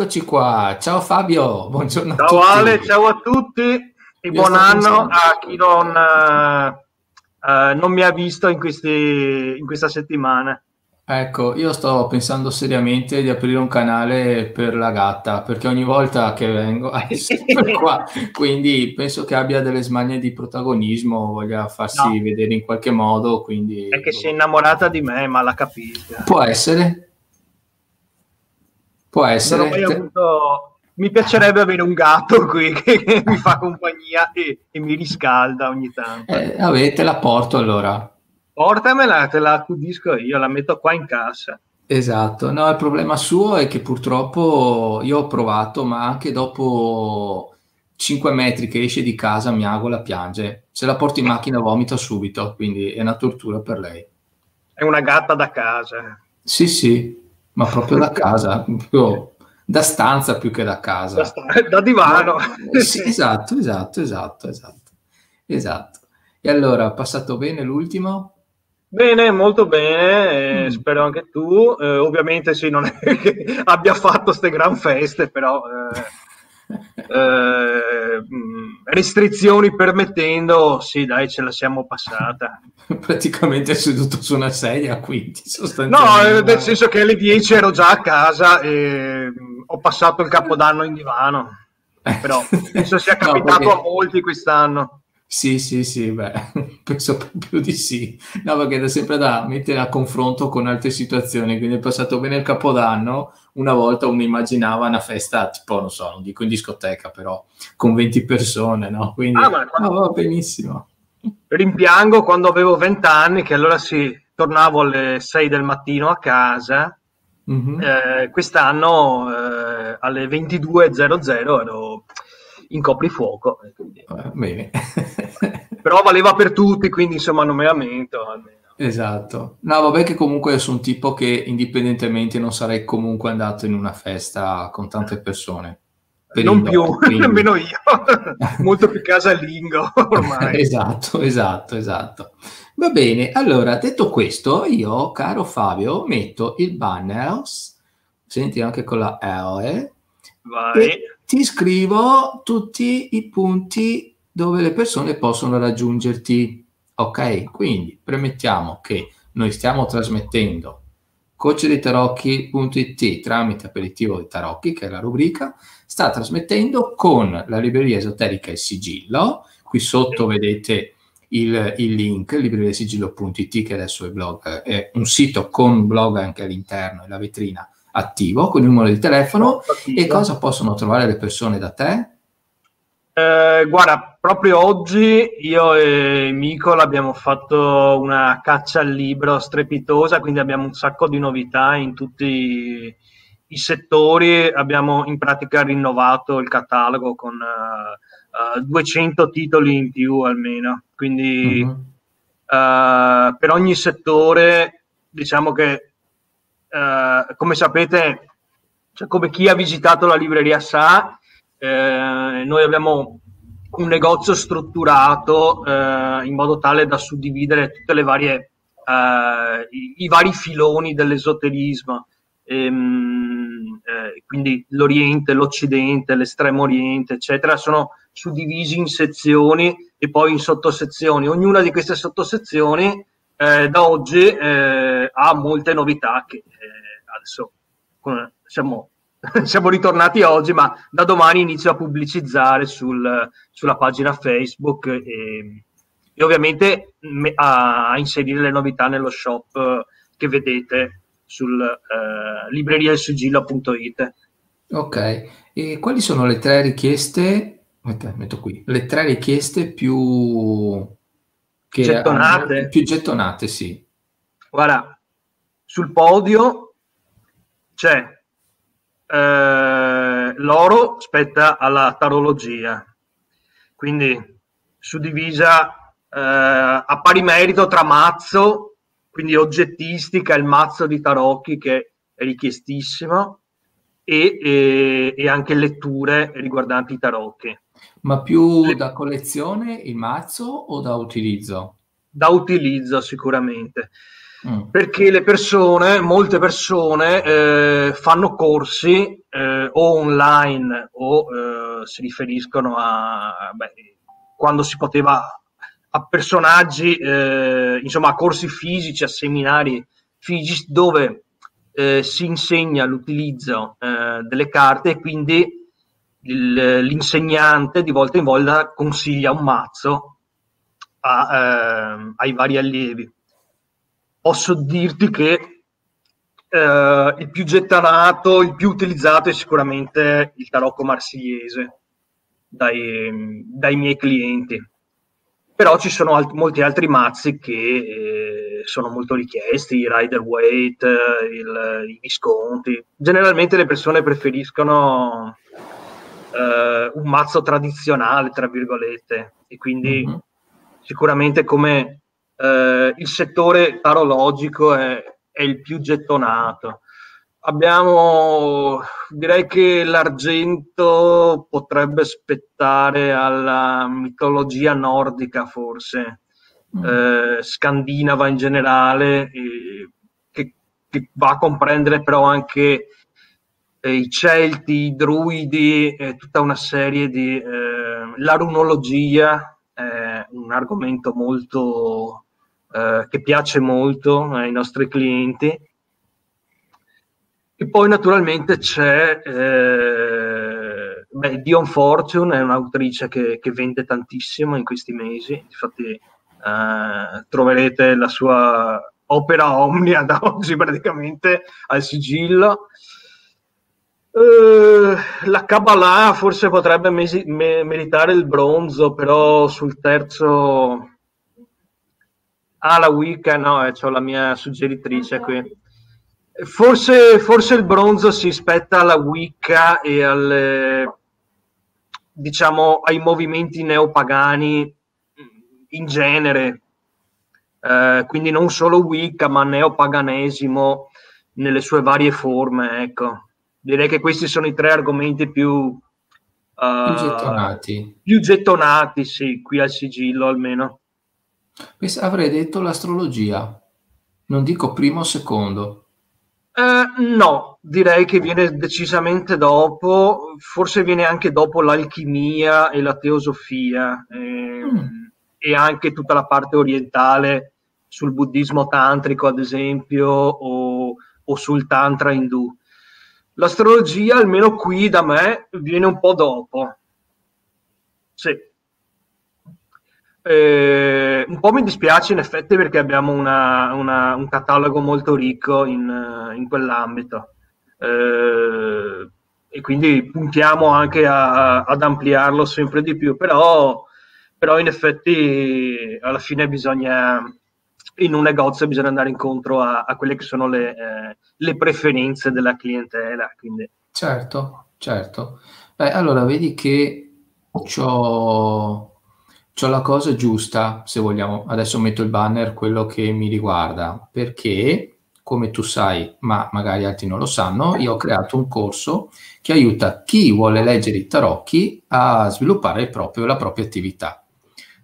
Eccoci qua, ciao Fabio, buongiorno ciao a tutti. Ciao Ale, ciao a tutti e buon anno a chi non, uh, non, mi ha visto in, questi, in questa settimana. Ecco, io sto pensando seriamente di aprire un canale per la gatta, perché ogni volta che vengo è sempre qua, quindi penso che abbia delle smanie di protagonismo, voglia farsi no. vedere in qualche modo, quindi... È che si è innamorata di me, ma la capisco. Può essere, Può essere. Avuto... Mi piacerebbe avere un gatto qui che, mi fa compagnia e, e, mi riscalda ogni tanto. Eh, vabbè, te la porto allora. Portamela, te la accudisco io, la metto qua in cassa. Esatto, no, il problema suo è che purtroppo io ho provato, ma anche dopo 5 metri che esce di casa miagola, piange. Se la porto in macchina vomita subito, quindi è una tortura per lei. È una gatta da casa. Sì, sì, ma proprio da casa, proprio da stanza più che da casa. Da, st- da divano. Sì, esatto, esatto, esatto, esatto, esatto. E allora, passato bene l'ultimo? Bene, molto bene, eh, mm. spero anche tu. Eh, ovviamente sì, non è che abbia fatto queste gran feste, però eh, eh, restrizioni permettendo, sì, dai, ce la siamo passata. Praticamente seduto su una sedia, quindi No, eh, nel senso che alle 10 ero già a casa e mm, ho passato il capodanno in divano. Però penso sia capitato no, perché... a molti quest'anno. Sì, sì, sì, beh, penso proprio di sì. No, perché è sempre da mettere a confronto con altre situazioni. Quindi è passato bene il Capodanno. Una volta uno immaginava una festa, tipo, non so, non dico in discoteca, però con 20 persone, no? Quindi, ah, quando... oh, va benissimo. Rimpiango quando avevo 20 anni, che allora sì, tornavo alle 6 del mattino a casa. Mm-hmm. Eh, quest'anno eh, alle 22.00 ero in coprifuoco. Quindi... Eh, bene. Però valeva per tutti, quindi insomma non me lamento. Almeno. Esatto. No, vabbè che comunque sono un tipo che indipendentemente non sarei comunque andato in una festa con tante persone. non più, quindi... nemmeno io. Molto più casalingo ormai. esatto, esatto, esatto. Va bene, allora detto questo, io, caro Fabio, metto il banner, senti anche con la L, Vai ti scrivo tutti i punti dove le persone possono raggiungerti. Ok, quindi premettiamo che noi stiamo trasmettendo coachdeitarocchi.it tramite aperitivo di Tarocchi, che è la rubrica, sta trasmettendo con la libreria esoterica Il Sigillo. Qui sotto vedete il, il link, libreriasigillo.it, che adesso è, blog, è un sito con blog anche all'interno e la vetrina attivo con il numero di telefono e cosa possono trovare le persone da te? Eh, guarda, proprio oggi io e Micol abbiamo fatto una caccia al libro strepitosa, quindi abbiamo un sacco di novità in tutti i settori, abbiamo in pratica rinnovato il catalogo con uh, uh, 200 titoli in più almeno, quindi uh-huh. uh, per ogni settore diciamo che eh, come sapete, cioè, come chi ha visitato la libreria sa, eh, noi abbiamo un negozio strutturato eh, in modo tale da suddividere tutte le varie eh, i, i, vari filoni dell'esoterismo. Ehm, eh, quindi l'Oriente, l'Occidente, l'Estremo Oriente, eccetera, sono suddivisi in sezioni e poi in sottosezioni. Ognuna di queste sottosezioni eh, da oggi eh, ha molte novità che eh, adesso siamo, siamo, ritornati oggi, ma da domani inizio a pubblicizzare sul, sulla pagina Facebook e, e ovviamente me, a, a, inserire le novità nello shop che vedete sul eh, libreriaelsigillo.it. Ok, e quali sono le tre richieste? Metto qui, le tre richieste più che gettonate. più gettonate, sì. Guarda, sul podio c'è eh, l'oro spetta alla tarologia, quindi suddivisa eh, a pari merito tra mazzo, quindi oggettistica, il mazzo di tarocchi che è richiestissimo, e, e, e anche letture riguardanti i tarocchi. Ma più da collezione il mazzo o da utilizzo? Da utilizzo sicuramente. Mm. Perché le persone, molte persone, eh, fanno corsi eh, o online o eh, si riferiscono a beh, quando si poteva a personaggi, eh, insomma, a corsi fisici, a seminari fisici dove eh, si insegna l'utilizzo eh, delle carte e quindi il, l'insegnante di volta in volta consiglia un mazzo a, ai vari allievi posso dirti che eh, il più gettanato, il più utilizzato è sicuramente il tarocco marsigliese dai, dai miei clienti. Però ci sono alt- molti altri mazzi che eh, sono molto richiesti, i Rider Weight, il, i Visconti. Generalmente le persone preferiscono eh, un mazzo tradizionale, tra virgolette, e quindi mm-hmm. sicuramente come eh, il settore tarologico è, è, il più gettonato. Abbiamo, direi che l'argento potrebbe spettare alla mitologia nordica, forse, mm. eh, scandinava in generale, eh, che, che, va a comprendere però anche eh, i Celti, i Druidi, tutta una serie di... Eh, la runologia è un argomento molto eh, che piace molto ai nostri clienti. E poi naturalmente c'è eh, beh, Dion Fortune, è un'autrice che, che, vende tantissimo in questi mesi, infatti eh, troverete la sua opera omnia da oggi praticamente al sigillo. Uh, la Kabbalah forse potrebbe mesi- me- meritare il bronzo, però sul terzo Ah, la Wicca, no, eh, ho la mia suggeritrice qui. Forse, forse, il bronzo si spetta alla Wicca e al, diciamo, ai movimenti neopagani in genere, eh, quindi non solo Wicca, ma neopaganesimo nelle sue varie forme. Ecco. Direi che questi sono i tre argomenti più, uh, più gettonati. Più gettonati, sì, qui al sigillo almeno. Avrei detto l'astrologia, non dico primo o secondo. Eh, no, direi che viene decisamente dopo, forse viene anche dopo l'alchimia e la teosofia eh, mm. e anche tutta la parte orientale sul buddismo tantrico, ad esempio, o, o sul tantra indù. L'astrologia, almeno qui da me, viene un po' dopo. Sì. Eh, un po' mi dispiace in effetti perché abbiamo una, una, un catalogo molto ricco in, in quell'ambito eh, e quindi puntiamo anche a, ad ampliarlo sempre di più, però, però in effetti alla fine bisogna, in un negozio bisogna andare incontro a, a quelle che sono le, eh, le preferenze della clientela. Quindi. Certo, certo. Beh, allora vedi che c'ho C'ho la cosa giusta, se vogliamo, adesso metto il banner, quello che mi riguarda, perché, come tu sai, ma magari altri non lo sanno, io ho creato un corso che aiuta chi vuole leggere i tarocchi a sviluppare proprio, la propria attività.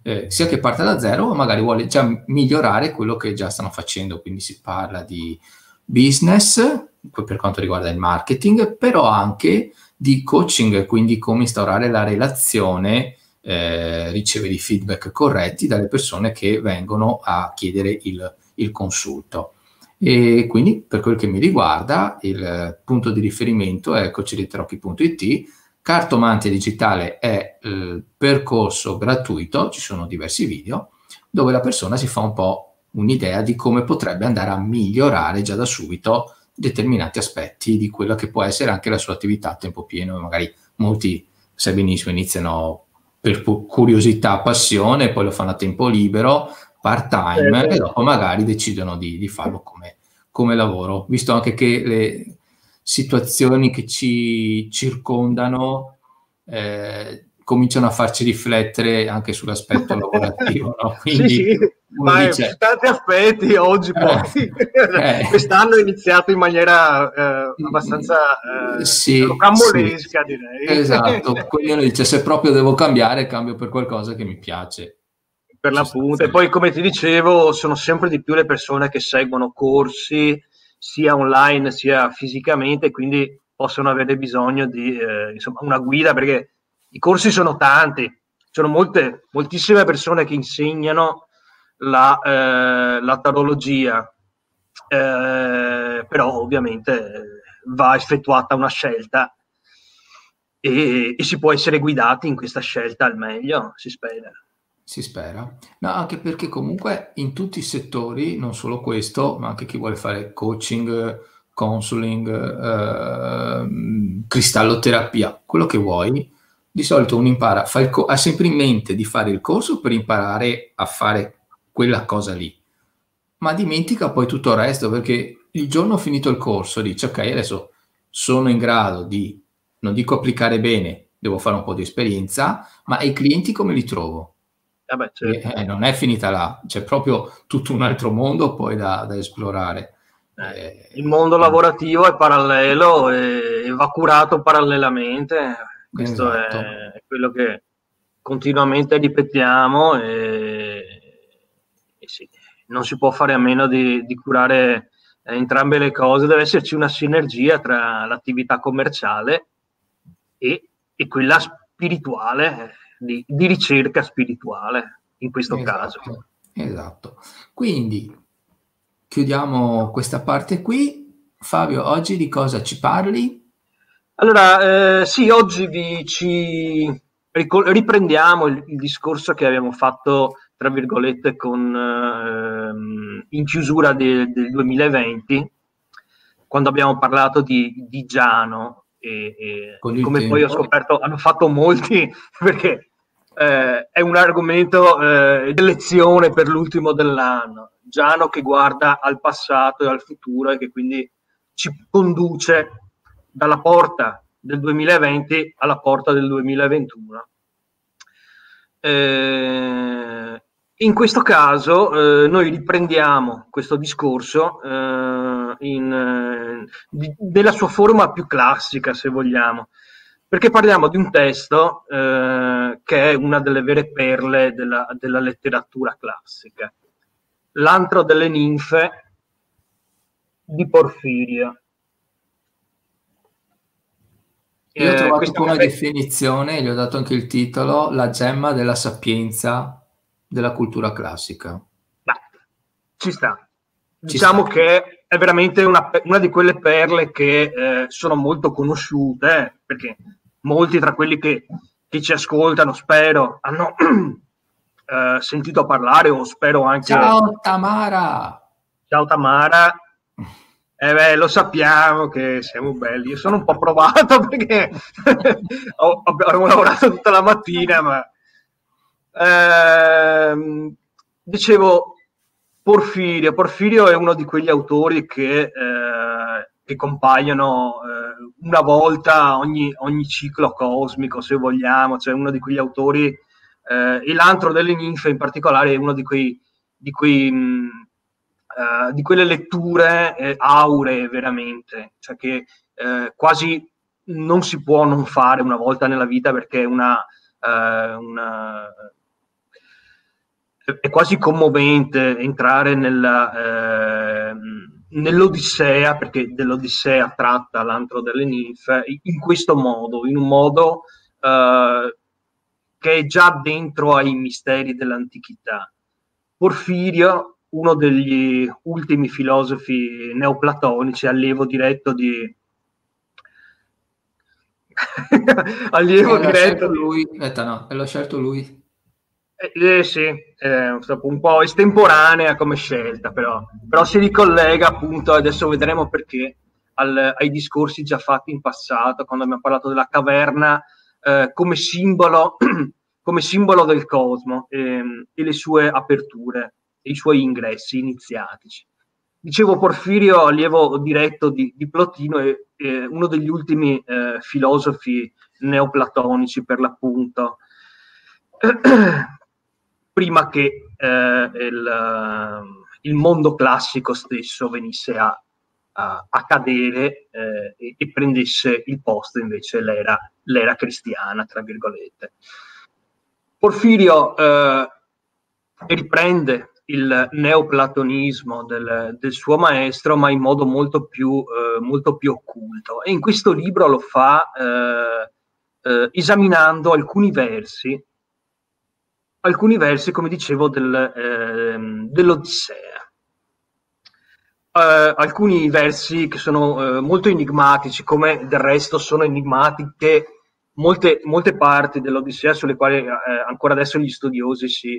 Eh, sia che parte da zero o magari vuole già migliorare quello che già stanno facendo, quindi si parla di business per quanto riguarda il marketing, però anche di coaching, quindi come instaurare la relazione eh, riceve i feedback corretti dalle persone che vengono a chiedere il, il consulto. E quindi per quel che mi riguarda il punto di riferimento è coachediterocchi.it, Cartomante Digitale è il percorso gratuito, ci sono diversi video, dove la persona si fa un po' un'idea di come potrebbe andare a migliorare già da subito determinati aspetti di quella che può essere anche la sua attività a tempo pieno. Magari molti, sai benissimo, iniziano per curiosità, passione, poi lo fanno a tempo libero, part time, eh, e dopo magari decidono di, di farlo come, come, lavoro, visto anche che le situazioni che ci circondano eh, cominciano a farci riflettere anche sull'aspetto lavorativo. No? Quindi, sì, sì. Ma dice, tanti aspetti oggi poi. Eh, Quest'anno è iniziato in maniera eh, abbastanza eh, sì, rocambolesca, sì. direi. Esatto, quindi uno dice se proprio devo cambiare, cambio per qualcosa che mi piace. per l'appunto. E poi, come ti dicevo, sono sempre di più le persone che seguono corsi sia online sia fisicamente, quindi possono avere bisogno di eh, insomma, una guida perché i corsi sono tanti, sono molte, moltissime persone che insegnano la, eh, la tarologia, eh, però ovviamente va effettuata una scelta e, e, si può essere guidati in questa scelta al meglio, si spera. Si spera. No, anche perché comunque in tutti i settori, non solo questo, ma anche chi vuole fare coaching, counseling, eh, cristalloterapia, quello che vuoi, di solito uno impara, co- ha sempre in mente di fare il corso per imparare a fare quella cosa lì, ma dimentica poi tutto il resto perché il giorno finito il corso dice ok, adesso sono in grado di, non dico applicare bene, devo fare un po' di esperienza, ma i clienti come li trovo? Eh beh, certo. eh, non è finita là, c'è proprio tutto un altro mondo poi da, da esplorare. Eh, il mondo lavorativo è parallelo e va curato parallelamente, questo esatto. è quello che continuamente ripetiamo e, e sì, non si può fare a meno di, di curare entrambe le cose, deve esserci una sinergia tra l'attività commerciale e, e quella spirituale di, di ricerca spirituale in questo esatto, caso. Esatto. Quindi chiudiamo questa parte qui. Fabio, oggi di cosa ci parli? Allora, eh, sì, oggi vi, ci riprendiamo il, il, discorso che abbiamo fatto, tra virgolette, con, eh, in chiusura de, del 2020, quando abbiamo parlato di, di Giano, e, e come tempo. poi ho scoperto hanno fatto molti perché eh, è un argomento eh, d'elezione per l'ultimo dell'anno. Giano che guarda al passato e al futuro e che quindi ci conduce dalla porta del 2020 alla porta del 2021. Eh, in questo caso eh, noi riprendiamo questo discorso eh, in, eh, di, nella sua forma più classica, se vogliamo, perché parliamo di un testo eh, che è una delle vere perle della, della letteratura classica, L'antro delle ninfe di Porfirio. Io ho eh, trovato una definizione, gli ho dato anche il titolo, La gemma della sapienza della cultura classica. Beh, ci sta. Ci diciamo sta. che è veramente una, una, di quelle perle che eh, sono molto conosciute, perché molti tra quelli che, che ci ascoltano, spero, hanno eh, sentito parlare o spero anche... Ciao Tamara! Ciao Tamara! Eh beh, lo sappiamo che siamo belli. Io sono un po' provato perché ho, abbiamo lavorato tutta la mattina, ma eh, dicevo Porfirio. Porfirio è uno di quegli autori che, eh, che compaiono eh, una volta ogni, ogni, ciclo cosmico, se vogliamo, cioè uno di quegli autori, eh, e l'antro delle ninfe in particolare è uno di quei, di, quei, mh, uh, di quelle letture eh, auree veramente, cioè che eh, quasi non si può non fare una volta nella vita perché è una, una è quasi commovente entrare nella, eh, nell'Odissea, perché dell'Odissea tratta l'antro delle ninfe, in questo modo, in un modo eh, che è già dentro ai misteri dell'antichità. Porfirio, uno degli ultimi filosofi neoplatonici, allievo diretto di... allievo diretto di... lui, aspetta no, l'ho scelto lui. Eh, eh, sì, è un po' estemporanea come scelta, però, però si ricollega appunto, adesso vedremo perché, al, ai discorsi già fatti in passato, quando abbiamo parlato della caverna eh, come, simbolo, come simbolo del cosmo eh, e le sue aperture, e i suoi ingressi iniziatici. Dicevo, Porfirio, allievo diretto di, di Plotino, è, è, uno degli ultimi eh, filosofi neoplatonici per l'appunto prima che eh, il, il, mondo classico stesso venisse a, a, a cadere eh, e, e, prendesse il posto invece l'era, l'era cristiana, tra virgolette. Porfirio eh, riprende il neoplatonismo del, del, suo maestro, ma in modo molto più, eh, molto più occulto. E in questo libro lo fa eh, eh, esaminando alcuni versi, alcuni versi, come dicevo, del, ehm, dell'Odissea. Uh, alcuni versi che sono uh, molto enigmatici, come del resto sono enigmatiche molte, molte parti dell'Odissea sulle quali uh, ancora adesso gli studiosi si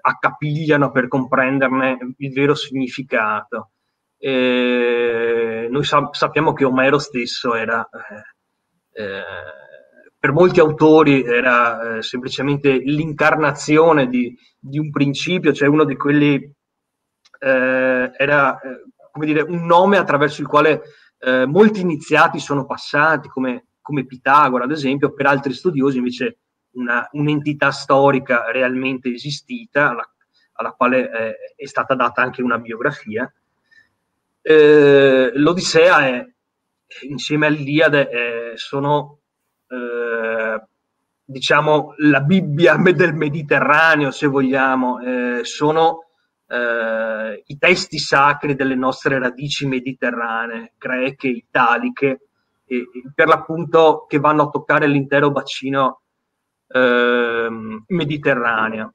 accapigliano per comprenderne il vero significato. E noi sa- sappiamo che Omero stesso era, per molti autori, era semplicemente l'incarnazione di, di, un principio, cioè uno di quelli eh, era eh, come dire, un nome attraverso il quale eh, molti iniziati sono passati, come, come, Pitagora ad esempio, per altri studiosi invece una, un'entità storica realmente esistita, alla, alla quale eh, è stata data anche una biografia. Eh, L'Odissea è, insieme all'Iliade sono diciamo la Bibbia del Mediterraneo, se vogliamo, eh, sono eh, i testi sacri delle nostre radici mediterranee, greche, italiche, e, per l'appunto che vanno a toccare l'intero bacino eh, mediterraneo.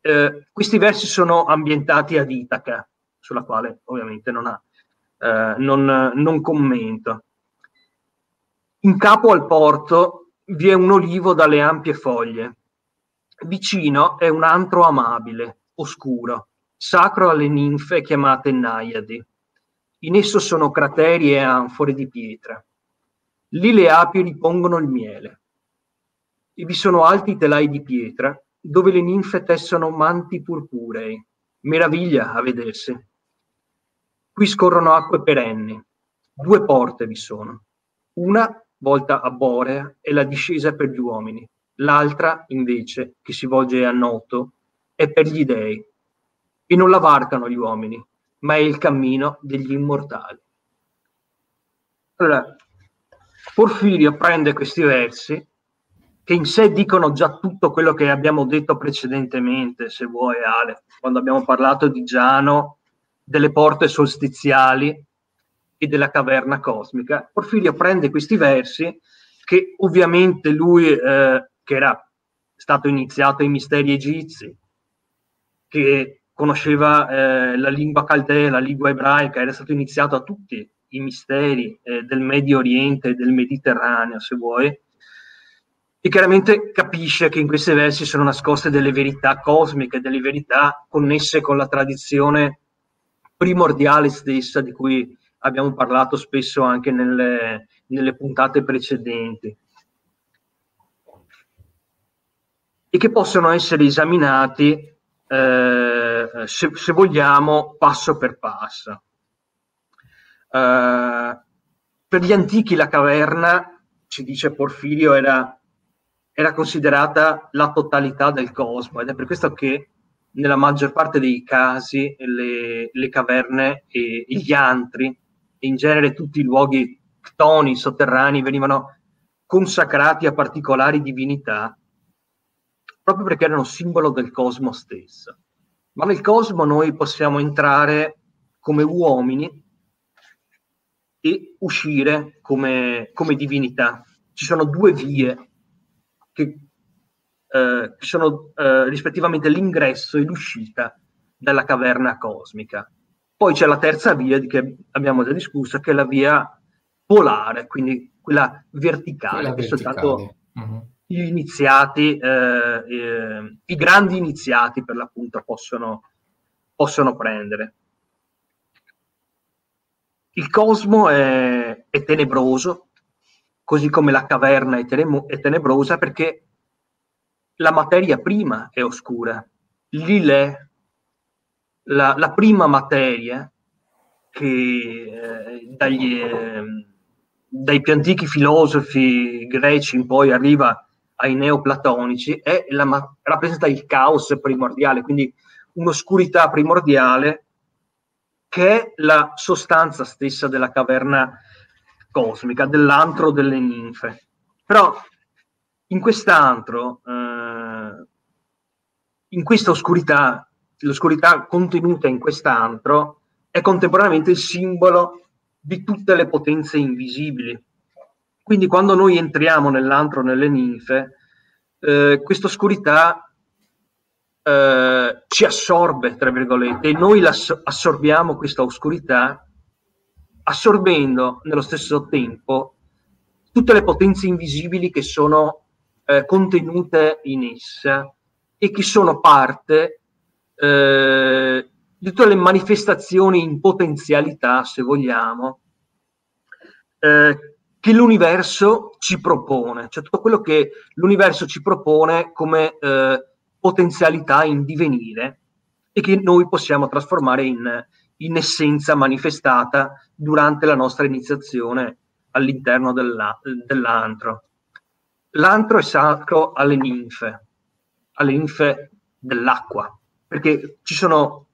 Eh, questi versi sono ambientati ad Itaca, sulla quale ovviamente non, ha, eh, non, non commento. In capo al porto vi è un olivo dalle ampie foglie. Vicino è un antro amabile, oscuro, sacro alle ninfe chiamate Naiadi. In esso sono crateri e anfore di pietra. Lì le api ripongono il miele. E vi sono alti telai di pietra dove le ninfe tessono manti purpurei. Meraviglia a vedersi. Qui scorrono acque perenni. Due porte vi sono. Una volta a Borea è la discesa per gli uomini. L'altra, invece, che si volge a Noto, è per gli dei e non la varcano gli uomini, ma è il cammino degli immortali. Allora, Porfirio prende questi versi che in sé dicono già tutto quello che abbiamo detto precedentemente, se vuoi Ale, quando abbiamo parlato di Giano, delle porte solstiziali e della caverna cosmica. Porfirio prende questi versi che ovviamente lui, eh, che era stato iniziato ai misteri egizi, che conosceva eh, la lingua caldea, la lingua ebraica, era stato iniziato a tutti i misteri eh, del Medio Oriente e del Mediterraneo, se vuoi, e chiaramente capisce che in questi versi sono nascoste delle verità cosmiche, delle verità connesse con la tradizione primordiale stessa di cui abbiamo parlato spesso anche nelle, nelle puntate precedenti e che possono essere esaminati eh, se, se, vogliamo, passo per passo. Eh, per gli antichi la caverna, ci dice Porfirio, era, era considerata la totalità del cosmo ed è per questo che nella maggior parte dei casi le, le caverne e, e, gli antri, e in genere tutti i luoghi ctoni sotterranei, venivano consacrati a particolari divinità proprio perché erano simbolo del cosmo stesso. Ma nel cosmo noi possiamo entrare come uomini e uscire come, come divinità. Ci sono due vie che, eh, che sono eh, rispettivamente l'ingresso e l'uscita dalla caverna cosmica. Poi c'è la terza via di che abbiamo già discusso, che è la via polare, quindi quella verticale, quella che verticale. soltanto uh-huh gli iniziati, eh, i grandi iniziati per l'appunto possono, possono prendere. Il cosmo è, è, tenebroso, così come la caverna è, tene- è, tenebrosa perché la materia prima è oscura. L'ilè, la, la prima materia che eh, dagli, ehm, dai più antichi filosofi greci in poi arriva ai neoplatonici è la, rappresenta il caos primordiale, quindi un'oscurità primordiale che è la sostanza stessa della caverna cosmica, dell'antro delle ninfe. Però in quest'antro eh, in questa oscurità, l'oscurità contenuta in quest'antro, è contemporaneamente il simbolo di tutte le potenze invisibili. Quindi quando noi entriamo nell'antro, nelle ninfe, eh, questa oscurità eh, ci assorbe, tra virgolette, e noi assorbiamo questa oscurità, assorbendo nello stesso tempo tutte le potenze invisibili che sono eh, contenute in essa e che sono parte eh, di tutte le manifestazioni in potenzialità, se vogliamo, eh, che l'universo ci propone, cioè tutto quello che l'universo ci propone come eh, potenzialità in divenire e che noi possiamo trasformare in, in essenza manifestata durante la nostra iniziazione all'interno della, dell'antro. L'antro è sacro alle ninfe, alle ninfe dell'acqua, perché ci sono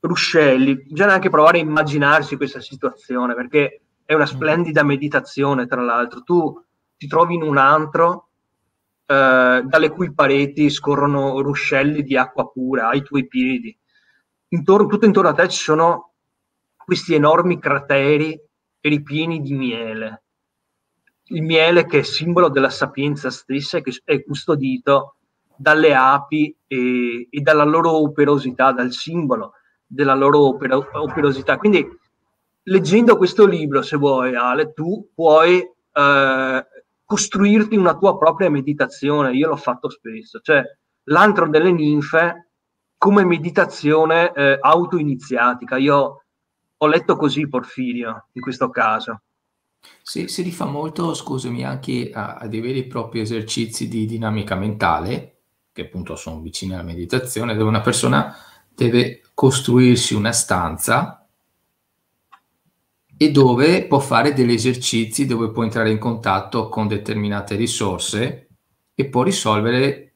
ruscelli, bisogna anche provare a immaginarsi questa situazione, perché è una splendida meditazione, tra l'altro. Tu ti trovi in un antro eh, dalle cui pareti scorrono ruscelli di acqua pura ai tuoi piedi. Intorno, tutto intorno a te ci sono questi enormi crateri ripieni di miele. Il miele che è simbolo della sapienza stessa e che è custodito dalle api e, e dalla loro operosità, dal simbolo della loro oper- operosità. Quindi, leggendo questo libro, se vuoi, Ale, tu puoi eh, costruirti una tua propria meditazione. Io l'ho fatto spesso, cioè l'antro delle ninfe come meditazione eh, auto-iniziatica. Io ho letto così Porfirio in questo caso. Sì, si rifà molto, scusami, anche a, a dei veri e propri esercizi di dinamica mentale, che appunto sono vicini alla meditazione, dove una persona deve costruirsi una stanza e dove può fare degli esercizi dove può entrare in contatto con determinate risorse e può risolvere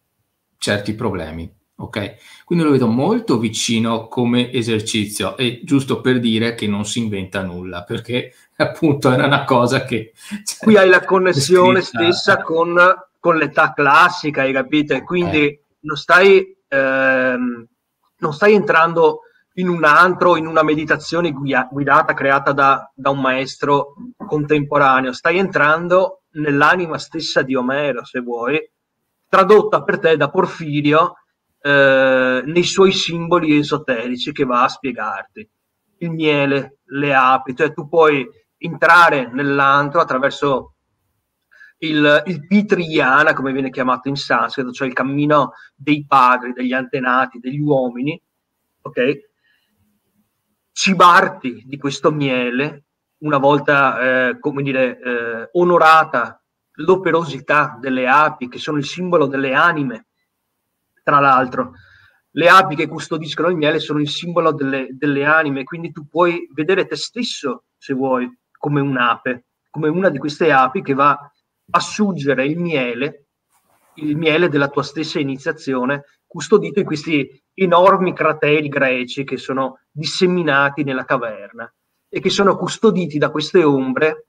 certi problemi. Ok? Quindi lo vedo molto vicino come esercizio e giusto per dire che non si inventa nulla perché appunto era una cosa che... Cioè, Qui hai la connessione scritta. stessa con, con, l'età classica, hai capito? quindi eh. non, stai, ehm, non stai entrando in un antro, in una meditazione guidata, creata da, da un maestro contemporaneo, stai entrando nell'anima stessa di Omero, se vuoi, tradotta per te da Porfirio eh, nei suoi simboli esoterici che va a spiegarti. Il miele, le api, cioè tu puoi entrare nell'antro attraverso il, il Pitriyana, come viene chiamato in sanscrito, cioè il cammino dei padri, degli antenati, degli uomini, ok? cibarti di questo miele, una volta, eh, come dire, eh, onorata l'operosità delle api, che sono il simbolo delle anime, tra l'altro. Le api che custodiscono il miele sono il simbolo delle, delle anime, quindi tu puoi vedere te stesso, se vuoi, come un'ape, come una di queste api che va a suggere il miele, il miele della tua stessa iniziazione, custodito in questi enormi crateri greci che sono disseminati nella caverna e che sono custoditi da queste ombre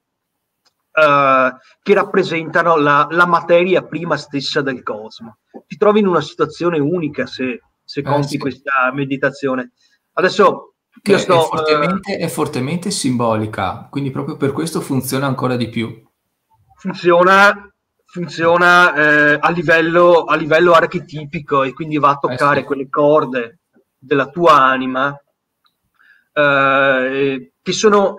uh, che rappresentano la, la, materia prima stessa del cosmo. Ti trovi in una situazione unica se, se eh, compi sì. questa meditazione. Adesso io sto, è, fortemente, uh, è fortemente simbolica, quindi proprio per questo funziona ancora di più. Funziona funziona eh, a, livello, a, livello, archetipico e quindi va a toccare eh sì. quelle corde della tua anima eh, che sono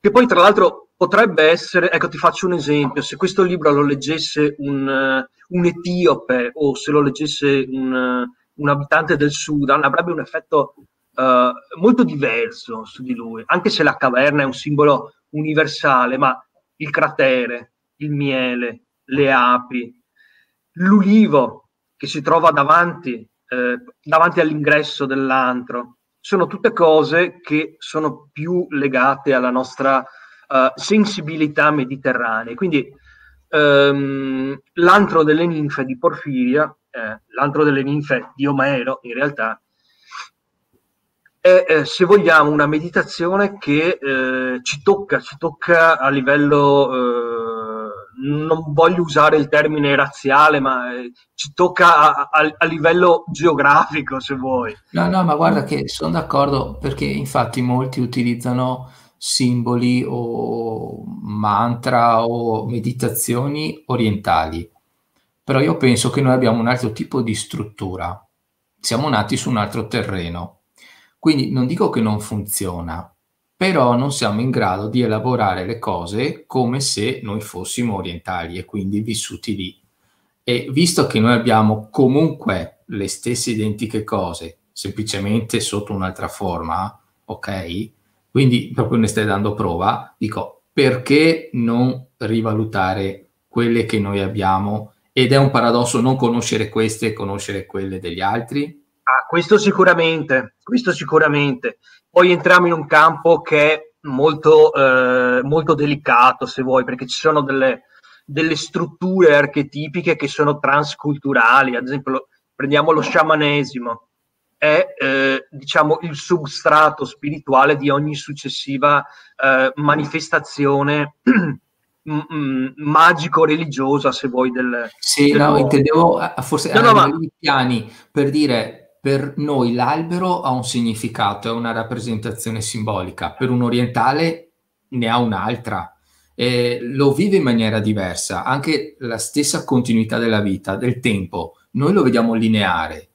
che poi tra l'altro potrebbe essere ecco ti faccio un esempio se questo libro lo leggesse un, un etiope o se lo leggesse un, un, abitante del Sudan avrebbe un effetto uh, molto diverso su di lui anche se la caverna è un simbolo universale ma il cratere il miele le api, l'ulivo che si trova davanti, eh, davanti all'ingresso dell'antro. Sono tutte cose che sono più legate alla nostra uh, sensibilità mediterranea. Quindi um, l'antro delle ninfe di Porfiria, eh, l'antro delle ninfe di Omero in realtà, è, eh, se vogliamo, una meditazione che eh, ci tocca, ci tocca a livello eh, non voglio usare il termine razziale, ma eh, ci tocca a, a, a, livello geografico, se vuoi. No, no, ma guarda che sono d'accordo perché infatti molti utilizzano simboli o mantra o meditazioni orientali, però io penso che noi abbiamo un altro tipo di struttura, siamo nati su un altro terreno, quindi non dico che non funziona, però non siamo in grado di elaborare le cose come se noi fossimo orientali e quindi vissuti lì. E visto che noi abbiamo comunque le stesse identiche cose, semplicemente sotto un'altra forma, ok? Quindi proprio ne stai dando prova, dico, perché non rivalutare quelle che noi abbiamo? Ed è un paradosso non conoscere queste e conoscere quelle degli altri? Ah, questo sicuramente, questo sicuramente. Poi entriamo in un campo che è molto, eh, molto delicato, se vuoi, perché ci sono delle, delle strutture archetipiche che sono transculturali. Ad esempio, prendiamo lo sciamanesimo, è eh, diciamo il substrato spirituale di ogni successiva eh, manifestazione magico-religiosa, se vuoi. Del, sì, del no, intendevo forse no, no, ma... piani per dire per noi l'albero ha un significato, è una rappresentazione simbolica, per un orientale ne ha un'altra, eh, lo vive in maniera diversa, anche la stessa continuità della vita, del tempo, noi lo vediamo lineare,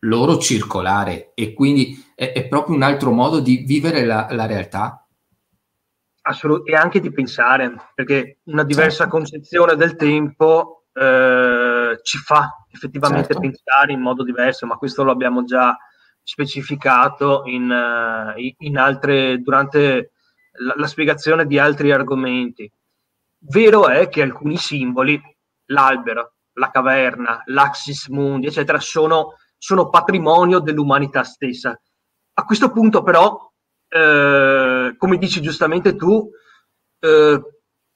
loro circolare e quindi è, è proprio un altro modo di vivere la, la realtà. Assolutamente, e anche di pensare, perché una diversa certo. concezione del tempo eh, ci fa effettivamente certo. pensare in modo diverso, ma questo lo abbiamo già specificato in, uh, in altre, durante la, la, spiegazione di altri argomenti. Vero è che alcuni simboli, l'albero, la caverna, l'axis mundi, eccetera, sono, sono patrimonio dell'umanità stessa. A questo punto però, eh, come dici giustamente tu, eh,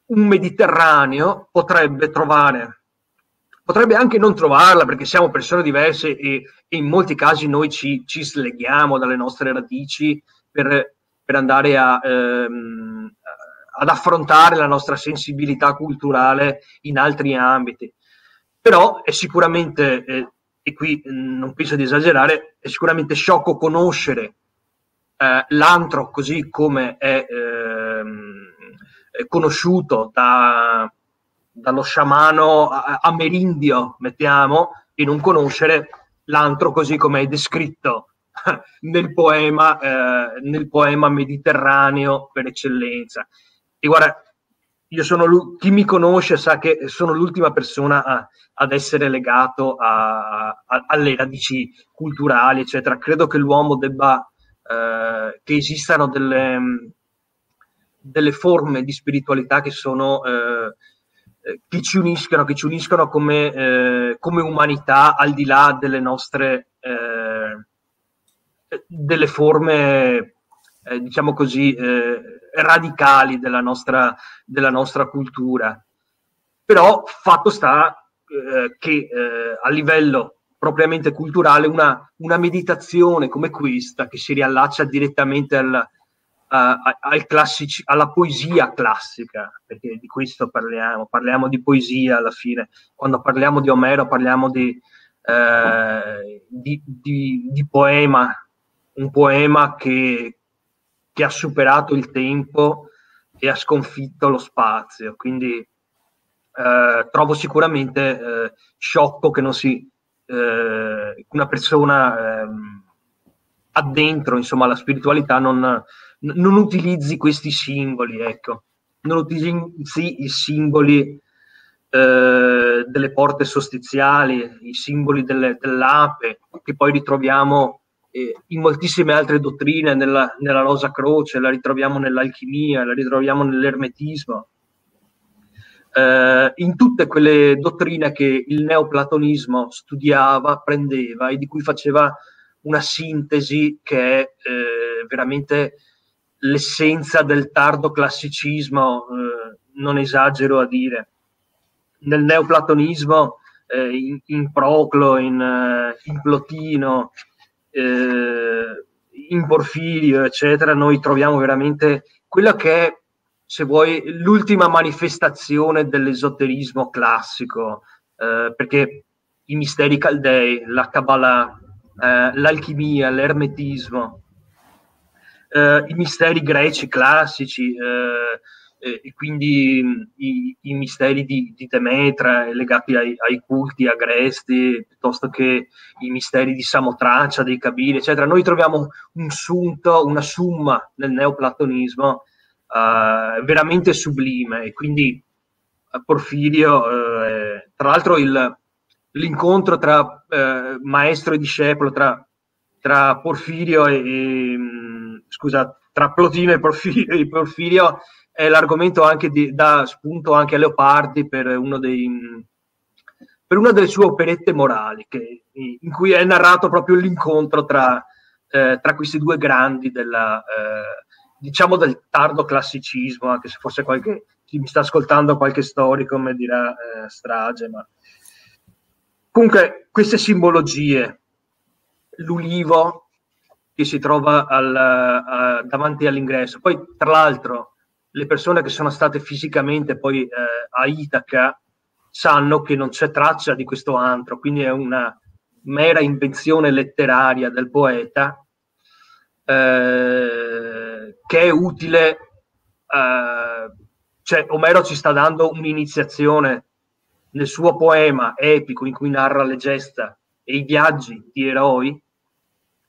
un Mediterraneo potrebbe trovare potrebbe anche non trovarla perché siamo persone diverse e, e in molti casi noi ci, ci, sleghiamo dalle nostre radici per, per andare a, ehm, ad affrontare la nostra sensibilità culturale in altri ambiti. Però è sicuramente, eh, e qui non penso di esagerare, è sicuramente sciocco conoscere eh, l'antro così come è, ehm, è conosciuto da dallo sciamano amerindio, mettiamo, e non conoscere l'antro così come è descritto nel poema, eh, nel poema mediterraneo per eccellenza. E guarda, io sono chi mi conosce sa che sono l'ultima persona a, ad essere legato a, a, alle radici culturali, eccetera. Credo che l'uomo debba, eh, che esistano delle, delle forme di spiritualità che sono eh, eh, che ci uniscono, che ci uniscono come, eh, come, umanità al di là delle nostre eh, delle forme, eh, diciamo così, eh, radicali della nostra, della nostra cultura. Però fatto sta eh, che a livello propriamente culturale una, una meditazione come questa, che si riallaccia direttamente al, al classici, alla poesia classica, perché di questo parliamo, parliamo di poesia alla fine, quando parliamo di Omero parliamo di, eh, di, di, di poema, un poema che, che, ha superato il tempo e ha sconfitto lo spazio, quindi eh, trovo sicuramente eh, sciocco che non si, eh, una persona ehm, addentro insomma la spiritualità non non utilizzi questi simboli, ecco, non utilizzi i simboli eh, delle porte sostiziali, i simboli delle, dell'ape, che poi ritroviamo eh, in moltissime altre dottrine, nella, nella Rosa Croce, la ritroviamo nell'alchimia, la ritroviamo nell'ermetismo. Eh, in tutte quelle dottrine che il neoplatonismo studiava, prendeva e di cui faceva una sintesi che è eh, veramente l'essenza del tardo classicismo, eh, non esagero a dire. Nel neoplatonismo, eh, in, in, Proclo, in, uh, in Plotino, eh, in Porfirio, eccetera, noi troviamo veramente quella che è se vuoi, l'ultima manifestazione dell'esoterismo classico, eh, perché i misteri caldei, la Kabbalah, eh, l'alchimia, l'ermetismo, eh, i misteri greci classici, eh, e quindi i, i misteri di, di, Demetra legati ai, ai, culti agresti, piuttosto che i misteri di Samotracia, dei Cabiri, eccetera. Noi troviamo un sunto, una summa nel neoplatonismo uh, veramente sublime e quindi uh, Porfirio, uh, tra l'altro il, l'incontro tra maestro e discepolo, tra, tra Porfirio e, e scusa, tra Plotino e Porfirio, e Porfirio è l'argomento anche di, dà spunto anche a Leopardi per, uno dei, per una delle sue operette morali, che, in cui è narrato proprio l'incontro tra, eh, tra questi due grandi della, eh, diciamo del tardo classicismo, anche se forse qualche, chi mi sta ascoltando, qualche storico mi dirà eh, strage, ma comunque queste simbologie, l'ulivo che si trova al, a, davanti all'ingresso, poi tra l'altro le persone che sono state fisicamente poi eh, a Itaca sanno che non c'è traccia di questo antro, quindi è una mera invenzione letteraria del poeta eh, che è utile, eh, cioè Omero ci sta dando un'iniziazione nel suo poema epico in cui narra le gesta e i viaggi di eroi,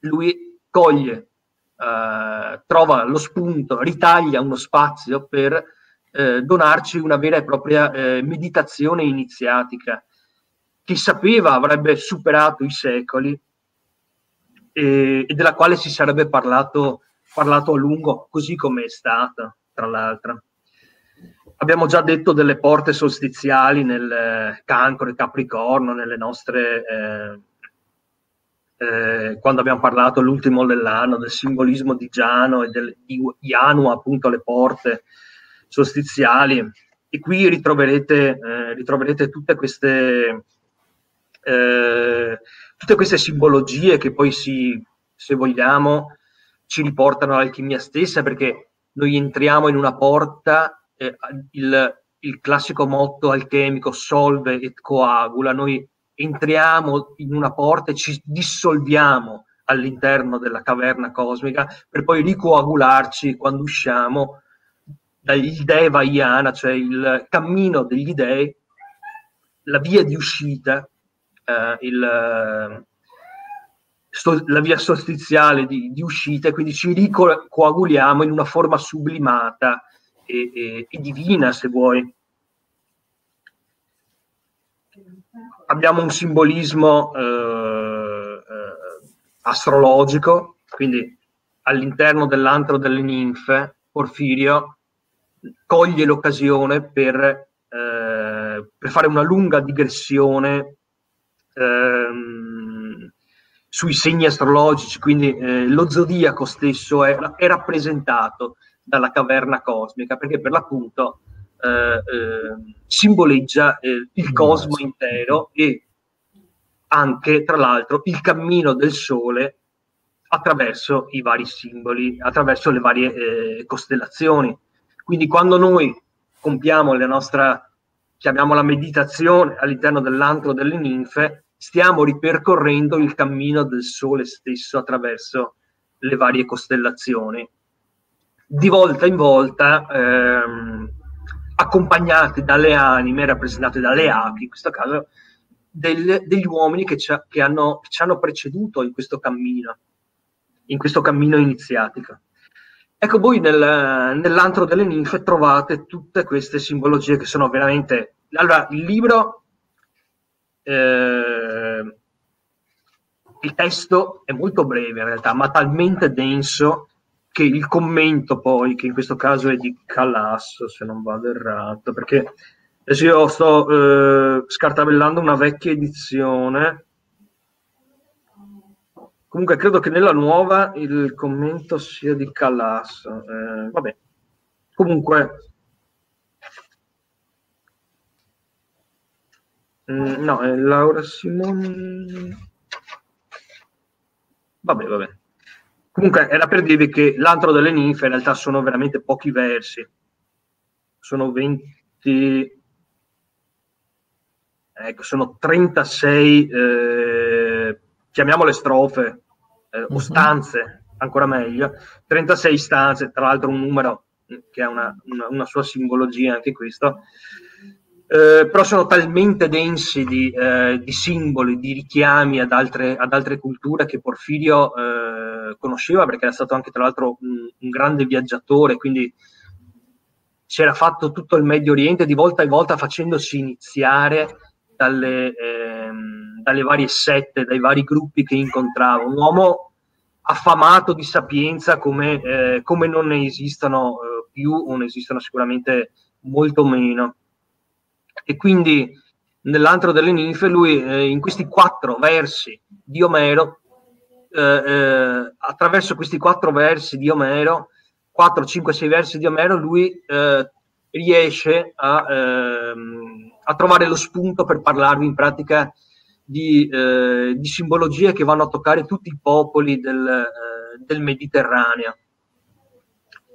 lui coglie eh, trova lo spunto, ritaglia uno spazio per eh, donarci una vera e propria eh, meditazione iniziatica che sapeva avrebbe superato i secoli e, e della quale si sarebbe parlato, parlato a lungo, così come è stata, tra l'altro. Abbiamo già detto delle porte solstiziali nel eh, cancro e capricorno, nelle nostre eh, eh, quando abbiamo parlato l'ultimo dell'anno del simbolismo di Giano e del, di Ianu, appunto le porte solstiziali. E qui ritroverete, eh, ritroverete tutte, queste, eh, tutte queste simbologie che poi si, se vogliamo, ci riportano all'alchimia stessa, perché noi entriamo in una porta, eh, il, il classico motto alchemico solve et coagula, noi entriamo in una porta e ci dissolviamo all'interno della caverna cosmica per poi ricoagularci quando usciamo dal Deva Iana, cioè il cammino degli dei, la via di uscita, eh, il, sto, la via solstiziale di, di, uscita, quindi ci ricoaguliamo in una forma sublimata e, e, e divina, se vuoi. Abbiamo un simbolismo eh, eh, astrologico, quindi all'interno dell'antro delle ninfe, Porfirio coglie l'occasione per, eh, per fare una lunga digressione ehm, sui segni astrologici, quindi eh, lo zodiaco stesso è, è rappresentato dalla caverna cosmica, perché per l'appunto eh, eh, simboleggia eh, il cosmo intero e anche, tra l'altro, il cammino del Sole attraverso i vari simboli, attraverso le varie eh, costellazioni. Quindi quando noi compiamo la nostra, chiamiamola meditazione all'interno dell'antro delle ninfe, stiamo ripercorrendo il cammino del Sole stesso attraverso le varie costellazioni. Di volta in volta ehm, accompagnati dalle anime rappresentate dalle api, in questo caso del, degli uomini che ci, che, hanno, che ci, hanno, preceduto in questo cammino, in questo cammino iniziatico. Ecco, voi nel, nell'antro delle ninfe trovate tutte queste simbologie che sono veramente... Allora, il libro, eh, il testo è molto breve in realtà, ma talmente denso che il commento poi, che in questo caso è di Calasso, se non vado errato, perché adesso io sto eh, scartabellando una vecchia edizione. Comunque credo che nella nuova il commento sia di Calasso. Eh, vabbè, comunque... Mm, no, è Laura Simoni. Vabbè, vabbè. Comunque era per dirvi che l'antro delle ninfe in realtà sono veramente pochi versi. sono 20, ecco, sono 36, eh, chiamiamole strofe eh, o mhm. stanze, ancora meglio, 36 stanze, tra l'altro un numero che ha una, una, una sua simbologia anche questo, eh, però sono talmente densi di, eh, di, simboli, di richiami ad altre, ad altre culture che Porfirio eh, conosceva perché era stato anche tra l'altro un, un, grande viaggiatore, quindi si era fatto tutto il Medio Oriente di volta in volta facendosi iniziare dalle, ehm, dalle varie sette, dai vari gruppi che incontrava. Un uomo affamato di sapienza come, eh, come non ne esistono eh, più o ne esistono sicuramente molto meno e quindi nell'antro delle ninfe lui eh, in questi quattro versi di Omero, eh, eh, attraverso questi quattro versi di Omero, 4, 5, 6 versi di Omero, lui eh, riesce a, ehm, a, trovare lo spunto per parlarvi in pratica di, eh, di, simbologie che vanno a toccare tutti i popoli del, del Mediterraneo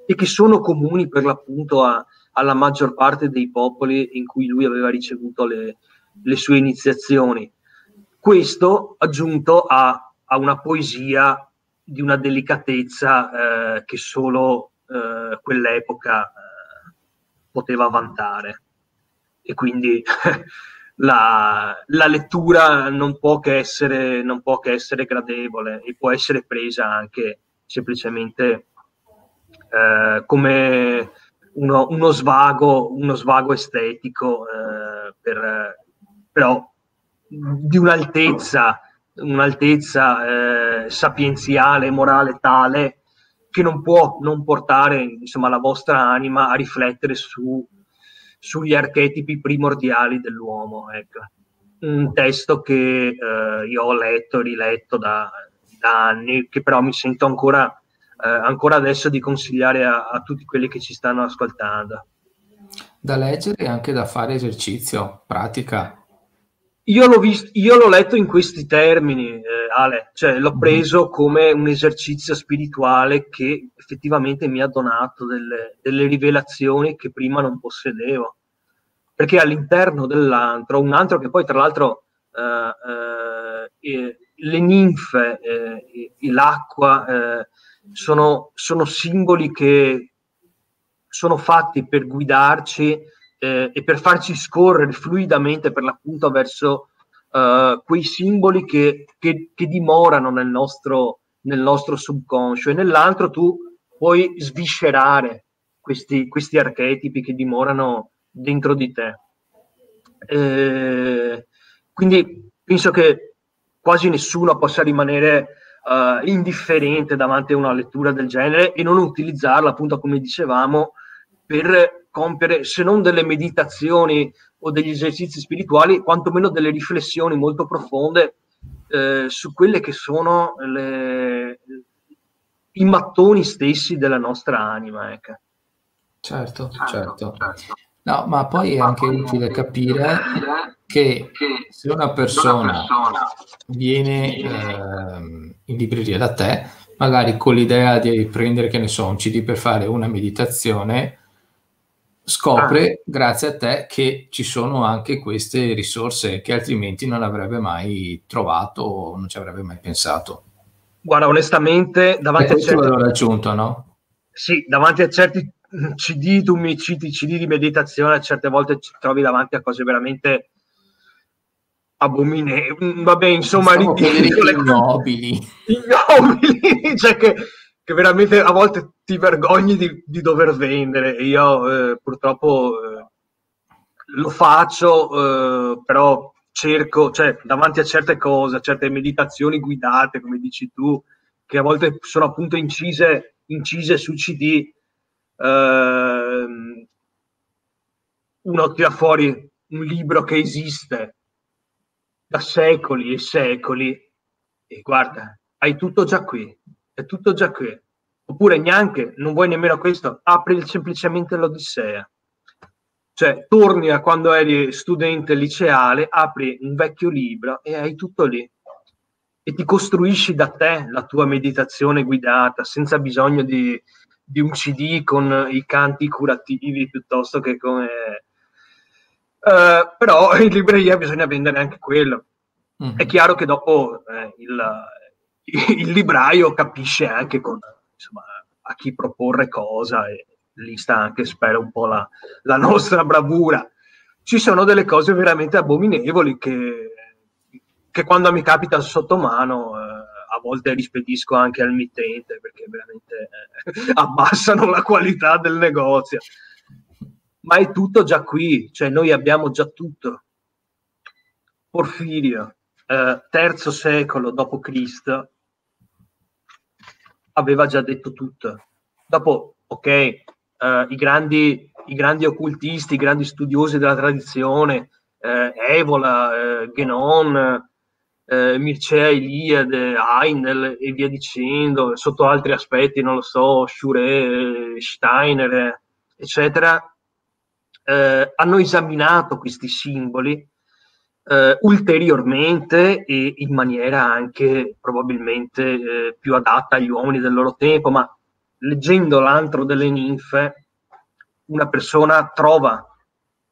e che sono comuni per l'appunto a, alla maggior parte dei popoli in cui lui aveva ricevuto le, le sue iniziazioni. Questo aggiunto a, a, una poesia di una delicatezza eh, che solo eh, quell'epoca eh, poteva vantare. E quindi la, la, lettura non può, che essere, non può che essere gradevole e può essere presa anche semplicemente eh, come uno, uno, svago, uno svago estetico, eh, per, però di un'altezza, un'altezza eh, sapienziale, morale tale che non può non portare insomma, la vostra anima a riflettere su, sugli archetipi primordiali dell'uomo. Ecco. Un testo che eh, io ho letto e riletto da, da anni, che però mi sento ancora eh, ancora adesso di consigliare a, a, tutti quelli che ci stanno ascoltando. Da leggere e anche da fare esercizio, pratica. Io l'ho, visto, io l'ho letto in questi termini, eh, Ale, cioè l'ho mhm. preso come un esercizio spirituale che effettivamente mi ha donato delle, delle rivelazioni che prima non possedevo. Perché all'interno dell'antro, un altro che poi tra l'altro eh, eh, le ninfe, eh, l'acqua, eh, sono, sono simboli che sono fatti per guidarci eh, e per farci scorrere fluidamente per l'appunto verso uh, quei simboli che, che, che dimorano nel nostro, nel nostro, subconscio e nell'altro tu puoi sviscerare questi, questi archetipi che dimorano dentro di te. Eh, quindi penso che quasi nessuno possa rimanere uh, indifferente davanti a una lettura del genere e non utilizzarla, appunto, come dicevamo, per compiere se non delle meditazioni o degli esercizi spirituali, quantomeno delle riflessioni molto profonde eh, su quelle che sono le, i mattoni stessi della nostra anima. Ecco. Certo, certo. certo. No, ma poi è anche utile capire che se una persona viene eh, in libreria da te, magari con l'idea di prendere, che ne so, un CD per fare una meditazione, scopre ah. grazie a te che ci sono anche queste risorse che altrimenti non avrebbe mai trovato o non ci avrebbe mai pensato. Guarda, onestamente, davanti a certi... raggiunto, no? Sì, davanti a certi CD, tu mi citi CD di meditazione, certe volte ci trovi davanti a cose veramente abominevoli, vabbè, insomma, ridicole. Ignobili. Ignobili, cioè che, che, veramente a volte ti vergogni di, di dover vendere. Io eh, purtroppo eh, lo faccio, eh, però cerco, cioè, davanti a certe cose, a certe meditazioni guidate, come dici tu, che a volte sono appunto incise, incise su CD, eh, uno tira fuori un libro che esiste da secoli e secoli e guarda, hai tutto già qui, è tutto già qui. Oppure neanche, non vuoi nemmeno questo, apri semplicemente l'Odissea. Cioè, torni a quando eri studente liceale, apri un vecchio libro e hai tutto lì. E ti costruisci da te la tua meditazione guidata, senza bisogno di, di un CD con i canti curativi piuttosto che come... Uh, però in libreria bisogna vendere anche quello. Mm-hmm. È chiaro che dopo eh, il, il, libraio capisce anche con, insomma, a chi proporre cosa e lì sta anche, spero, un po' la, la nostra bravura. Ci sono delle cose veramente abominevoli che, che quando mi capita sotto mano eh, a volte rispedisco anche al mittente perché veramente eh, abbassano la qualità del negozio. Ma è tutto già qui, cioè noi abbiamo già tutto. Porfirio, eh, terzo secolo d.C., aveva già detto tutto. Dopo, ok, eh, i, grandi, i, grandi, occultisti, i grandi studiosi della tradizione, eh, Evola, eh, Genon, eh, Mircea Eliade, Heinel e via dicendo, sotto altri aspetti, non lo so, Schure, Steiner, eccetera, eh, hanno esaminato questi simboli eh, ulteriormente e in maniera anche probabilmente eh, più adatta agli uomini del loro tempo, ma leggendo l'antro delle ninfe, una persona trova,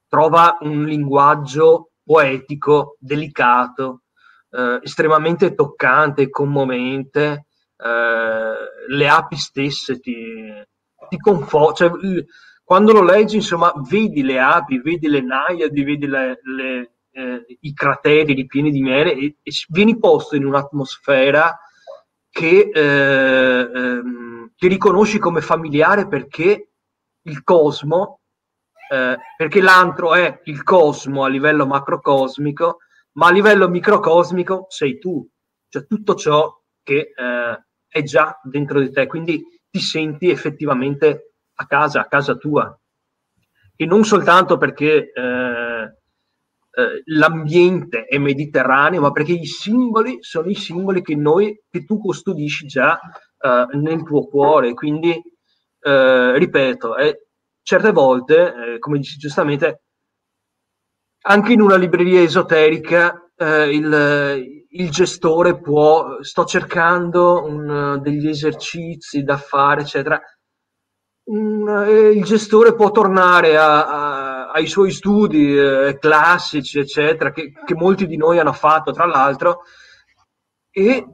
trova un linguaggio poetico, delicato, eh, estremamente toccante e commovente, eh, le api stesse ti, ti confortano. Cioè, quando lo leggi, insomma, vedi le api, vedi le naiadi, vedi le, le, eh, i crateri ripieni di miele e, e, vieni posto in un'atmosfera che, eh, ehm, che riconosci come familiare perché il cosmo, eh, perché l'antro è il cosmo a livello macrocosmico ma a livello microcosmico sei tu, cioè tutto ciò che eh, è già dentro di te, quindi ti senti effettivamente a casa, a casa tua. E non soltanto perché eh, eh, l'ambiente è mediterraneo, ma perché i simboli sono i simboli che, noi, che tu custodisci già eh, nel tuo cuore. Quindi, eh, ripeto, certe volte, eh, come dici giustamente, anche in una libreria esoterica eh, il, il, gestore può, sto cercando un, degli esercizi da fare, eccetera. Eh, il gestore può tornare a, a, ai suoi studi eh, classici, eccetera, che, che, molti di noi hanno fatto, tra l'altro, e,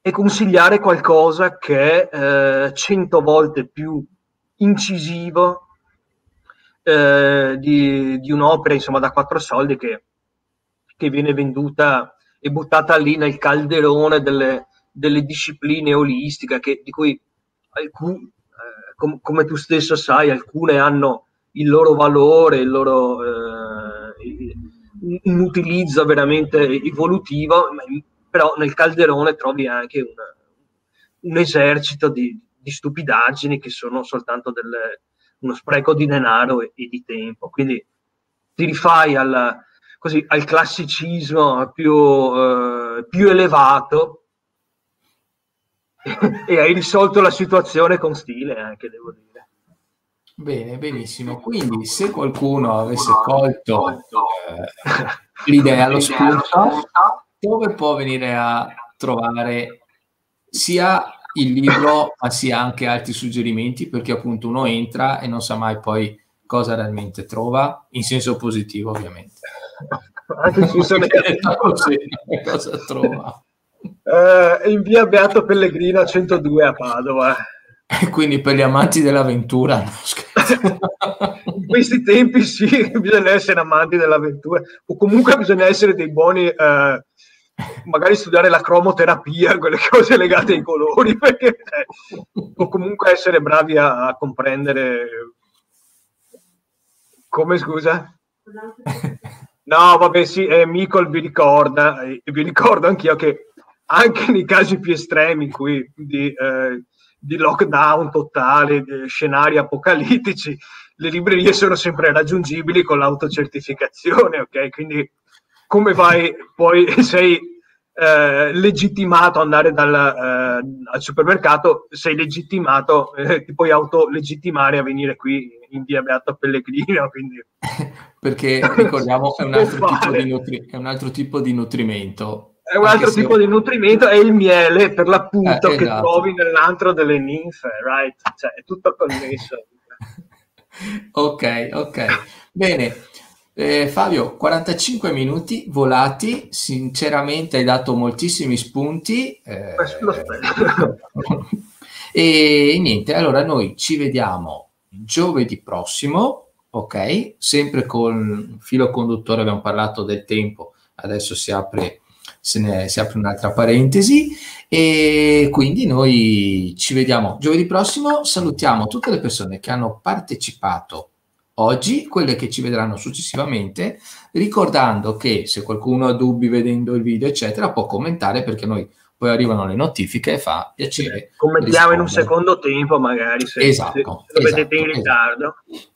e consigliare qualcosa che è eh, cento volte più incisivo eh, di, di, un'opera insomma da quattro soldi che, che, viene venduta e buttata lì nel calderone delle, delle discipline olistiche che, di cui alcune, eh, com, come tu stesso sai, alcune hanno il loro valore, il loro eh, un utilizzo veramente evolutivo, però nel calderone trovi anche un, un esercito di, di, stupidaggini che sono soltanto delle, uno spreco di denaro e, e di tempo. Quindi ti rifai al, così, al classicismo più, eh, più elevato e hai risolto la situazione con stile anche, devo dire. Bene, benissimo. Quindi se qualcuno avesse colto eh, l'idea, lo spunto, dove può venire a trovare sia il libro, ma sia anche altri suggerimenti, perché appunto uno entra e non sa mai poi cosa realmente trova, in senso positivo ovviamente. Anche negativo. cosa trova. Uh, in via Beato Pellegrino 102 a Padova. Quindi per gli amanti dell'avventura, in questi tempi sì, bisogna essere amanti dell'avventura o comunque bisogna essere dei buoni uh, magari studiare la cromoterapia, quelle cose legate ai colori, perché, eh, o comunque essere bravi a, a comprendere come scusa? No, vabbè, sì, eh, Micol vi ricorda, e vi ricordo anch'io che anche nei casi più estremi in cui di, eh, di lockdown totale, di scenari apocalittici, le librerie sono sempre raggiungibili con l'autocertificazione, ok? Quindi come vai poi sei eh, legittimato ad andare dal, eh, al supermercato, sei legittimato, eh, ti puoi autolegittimare a venire qui in via Beato Pellegrino. Quindi... Perché ricordiamo è un, nutri- è un, altro tipo di nutrimento. È un altro tipo di nutrimento, è il miele per l'appunto eh, che esatto. trovi nell'antro delle ninfe, right? Cioè, è tutto connesso. ok, ok. Bene. Eh, Fabio, 45 minuti volati, sinceramente hai dato moltissimi spunti. Eh, e niente, allora noi ci vediamo giovedì prossimo, ok? Sempre con filo conduttore abbiamo parlato del tempo, adesso si apre, se ne, si apre un'altra parentesi e quindi noi ci vediamo giovedì prossimo. Salutiamo tutte le persone che hanno partecipato oggi, quelle che ci vedranno successivamente, ricordando che se qualcuno ha dubbi vedendo il video, eccetera, può commentare perché noi poi arrivano le notifiche e fa piacere. Commentiamo in un secondo tempo, magari se, esatto, se lo vedete in esatto, ritardo. Esatto.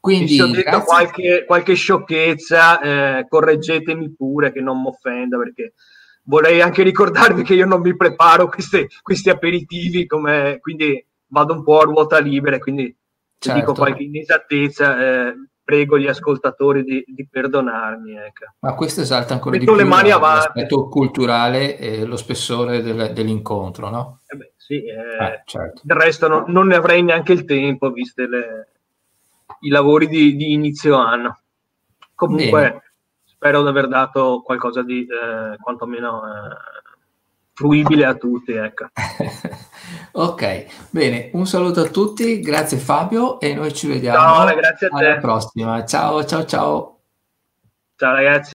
Quindi, se ho detto qualche, qualche, sciocchezza, eh, correggetemi pure che non mi offenda perché vorrei anche ricordarvi che io non mi preparo queste, questi aperitivi, come, quindi vado un po' a ruota libera, quindi se certo. dico qualche inesattezza, eh, prego gli ascoltatori di, di perdonarmi. Ecco. Ma questo esalta ancora Metto di più l'aspetto culturale e lo spessore del, dell'incontro, no? Eh beh, sì, eh, ah, certo. del resto no, non ne avrei neanche il tempo, viste le, i lavori di, di, inizio anno. Comunque, Bene. spero di aver dato qualcosa di eh, quantomeno eh, fruibile a tutti. Ecco. ok, bene, un saluto a tutti, grazie Fabio e noi ci vediamo ciao, alla prossima. Ciao, ciao, ciao. Ciao ragazzi.